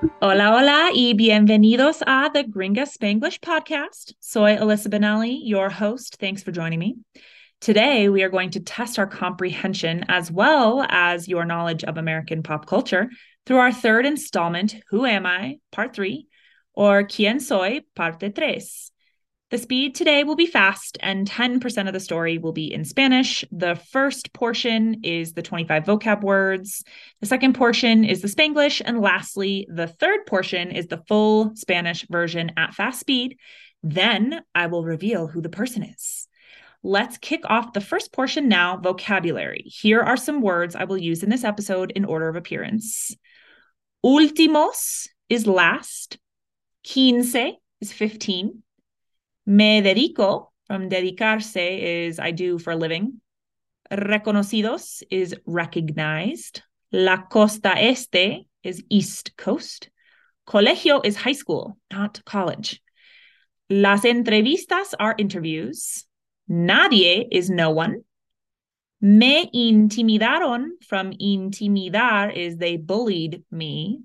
Hola, hola, y bienvenidos a the Gringa Spanglish podcast. Soy Alyssa Benelli, your host. Thanks for joining me. Today, we are going to test our comprehension as well as your knowledge of American pop culture through our third installment, Who Am I? Part 3, or Quién Soy? Parte 3. The speed today will be fast, and 10% of the story will be in Spanish. The first portion is the 25 vocab words. The second portion is the Spanglish. And lastly, the third portion is the full Spanish version at fast speed. Then I will reveal who the person is. Let's kick off the first portion now vocabulary. Here are some words I will use in this episode in order of appearance. Últimos is last, quince is 15. Me dedico from dedicarse is I do for a living. Reconocidos is recognized. La costa este is East Coast. Colegio is high school, not college. Las entrevistas are interviews. Nadie is no one. Me intimidaron from intimidar is they bullied me.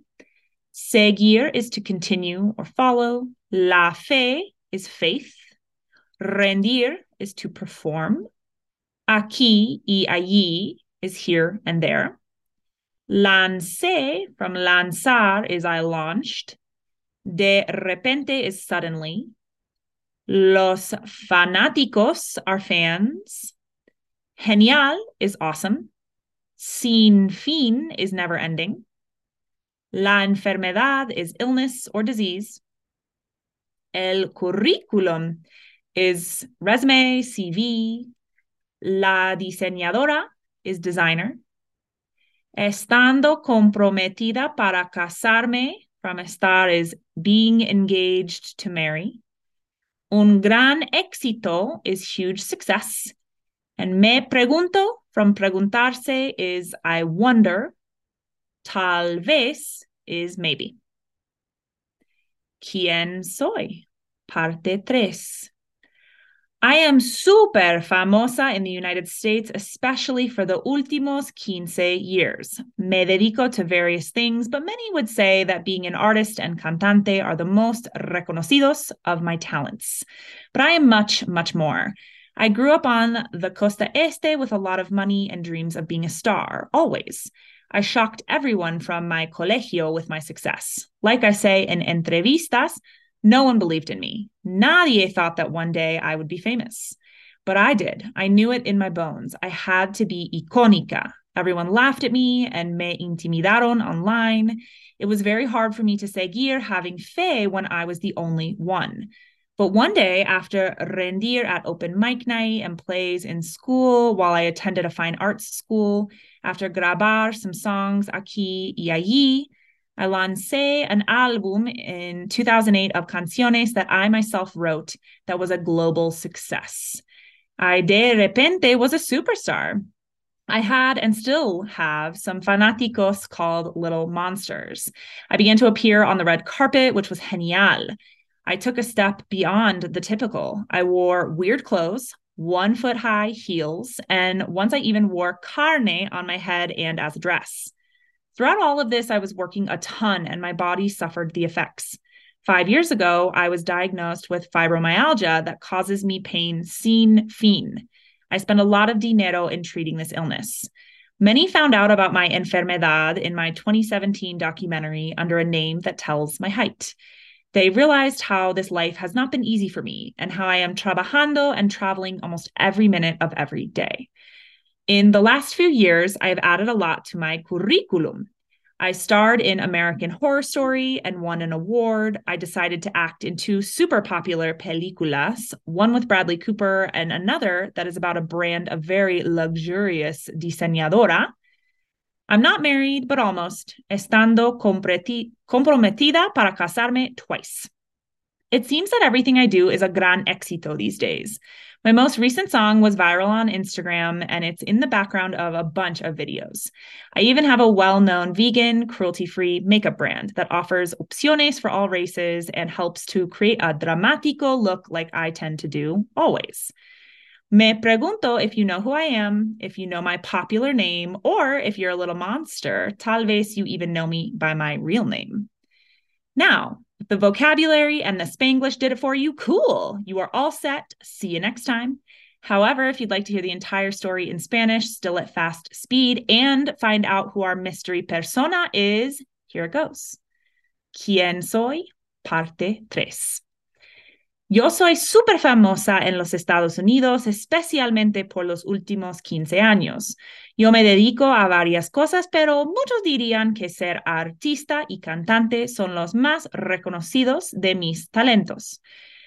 Seguir is to continue or follow. La fe is faith. Rendir is to perform. Aquí y allí is here and there. Lancé from lanzar is I launched. De repente is suddenly. Los fanáticos are fans. Genial is awesome. Sin fin is never ending. La enfermedad is illness or disease. El currículum is resume, CV. La diseñadora is designer. Estando comprometida para casarme from estar is being engaged to marry. Un gran éxito is huge success. And me pregunto from preguntarse is I wonder. Tal vez is maybe. ¿Quién soy? Parte 3. I am super famosa in the United States, especially for the últimos quince years. Me dedico to various things, but many would say that being an artist and cantante are the most reconocidos of my talents. But I am much, much more. I grew up on the Costa Este with a lot of money and dreams of being a star, always. I shocked everyone from my colegio with my success. Like I say in entrevistas, no one believed in me. Nadie thought that one day I would be famous. But I did. I knew it in my bones. I had to be icónica. Everyone laughed at me and me intimidaron online. It was very hard for me to seguir having fe when I was the only one. But one day, after rendir at open mic night and plays in school while I attended a fine arts school, after grabar some songs aquí y allí, I lancé an album in 2008 of canciones that I myself wrote that was a global success. I de repente was a superstar. I had and still have some fanáticos called little monsters. I began to appear on the red carpet, which was genial. I took a step beyond the typical. I wore weird clothes, one foot high heels, and once I even wore carne on my head and as a dress. Throughout all of this, I was working a ton and my body suffered the effects. Five years ago, I was diagnosed with fibromyalgia that causes me pain sin fin. I spent a lot of dinero in treating this illness. Many found out about my enfermedad in my 2017 documentary under a name that tells my height. They realized how this life has not been easy for me and how I am trabajando and traveling almost every minute of every day. In the last few years, I have added a lot to my curriculum. I starred in American Horror Story and won an award. I decided to act in two super popular películas, one with Bradley Cooper and another that is about a brand of very luxurious diseñadora. I'm not married, but almost. Estando comprometida para casarme twice. It seems that everything I do is a gran éxito these days. My most recent song was viral on Instagram and it's in the background of a bunch of videos. I even have a well known vegan, cruelty free makeup brand that offers opciones for all races and helps to create a dramatico look like I tend to do always. Me pregunto if you know who I am, if you know my popular name, or if you're a little monster. Tal vez you even know me by my real name. Now, the vocabulary and the Spanglish did it for you, cool. You are all set. See you next time. However, if you'd like to hear the entire story in Spanish, still at fast speed, and find out who our mystery persona is, here it goes. ¿Quién soy? Parte 3. Yo soy súper famosa en los Estados Unidos, especialmente por los últimos 15 años. Yo me dedico a varias cosas, pero muchos dirían que ser artista y cantante son los más reconocidos de mis talentos.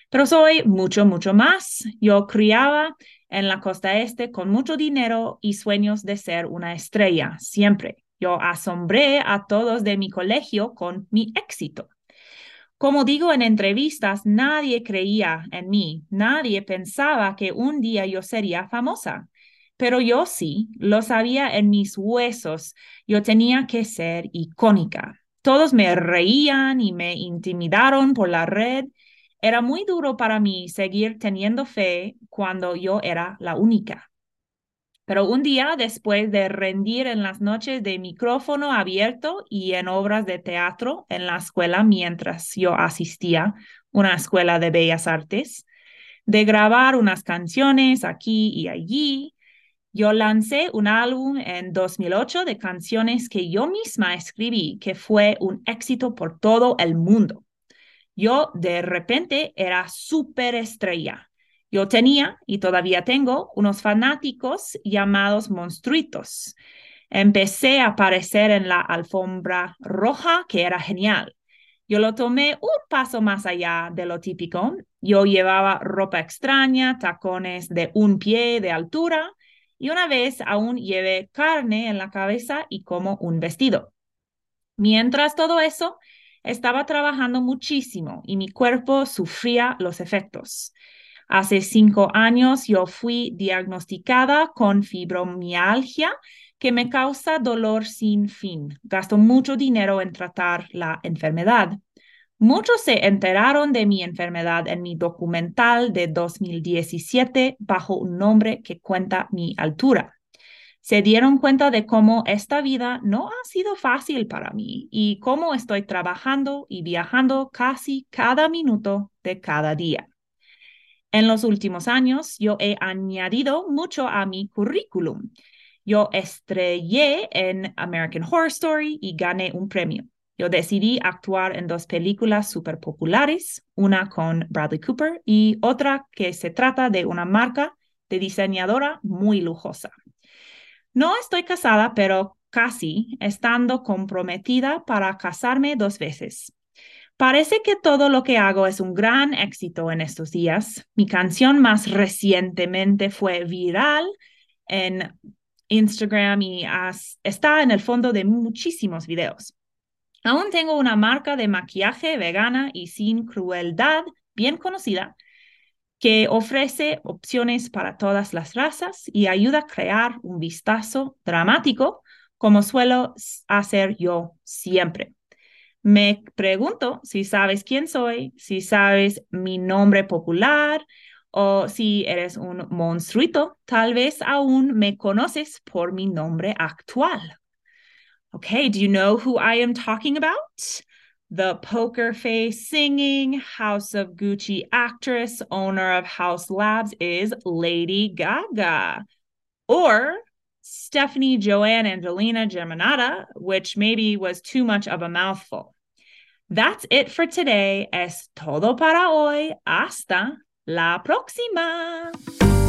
Pero soy mucho, mucho más. Yo criaba en la costa este con mucho dinero y sueños de ser una estrella, siempre. Yo asombré a todos de mi colegio con mi éxito. Como digo en entrevistas, nadie creía en mí, nadie pensaba que un día yo sería famosa. Pero yo sí, lo sabía en mis huesos, yo tenía que ser icónica. Todos me reían y me intimidaron por la red. Era muy duro para mí seguir teniendo fe cuando yo era la única. Pero un día, después de rendir en las noches de micrófono abierto y en obras de teatro en la escuela mientras yo asistía a una escuela de bellas artes, de grabar unas canciones aquí y allí, yo lancé un álbum en 2008 de canciones que yo misma escribí, que fue un éxito por todo el mundo. Yo de repente era súper estrella yo tenía y todavía tengo unos fanáticos llamados monstruitos. Empecé a aparecer en la alfombra roja, que era genial. Yo lo tomé un paso más allá de lo típico. Yo llevaba ropa extraña, tacones de un pie de altura y una vez aún llevé carne en la cabeza y como un vestido. Mientras todo eso, estaba trabajando muchísimo y mi cuerpo sufría los efectos. Hace cinco años yo fui diagnosticada con fibromialgia que me causa dolor sin fin. Gasto mucho dinero en tratar la enfermedad. Muchos se enteraron de mi enfermedad en mi documental de 2017 bajo un nombre que cuenta mi altura. Se dieron cuenta de cómo esta vida no ha sido fácil para mí y cómo estoy trabajando y viajando casi cada minuto de cada día. En los últimos años, yo he añadido mucho a mi currículum. Yo estrellé en American Horror Story y gané un premio. Yo decidí actuar en dos películas súper populares, una con Bradley Cooper y otra que se trata de una marca de diseñadora muy lujosa. No estoy casada, pero casi estando comprometida para casarme dos veces. Parece que todo lo que hago es un gran éxito en estos días. Mi canción más recientemente fue viral en Instagram y está en el fondo de muchísimos videos. Aún tengo una marca de maquillaje vegana y sin crueldad bien conocida que ofrece opciones para todas las razas y ayuda a crear un vistazo dramático como suelo hacer yo siempre. Me pregunto si sabes quién soy, si sabes mi nombre popular o si eres un monstruito, tal vez aún me conoces por mi nombre actual. Okay, do you know who I am talking about? The poker face singing House of Gucci actress, owner of Haus Labs is Lady Gaga. Or Stefani Joanne Angelina Germanotta, which maybe was too much of a mouthful. That's it for today. Es todo para hoy. Hasta la próxima.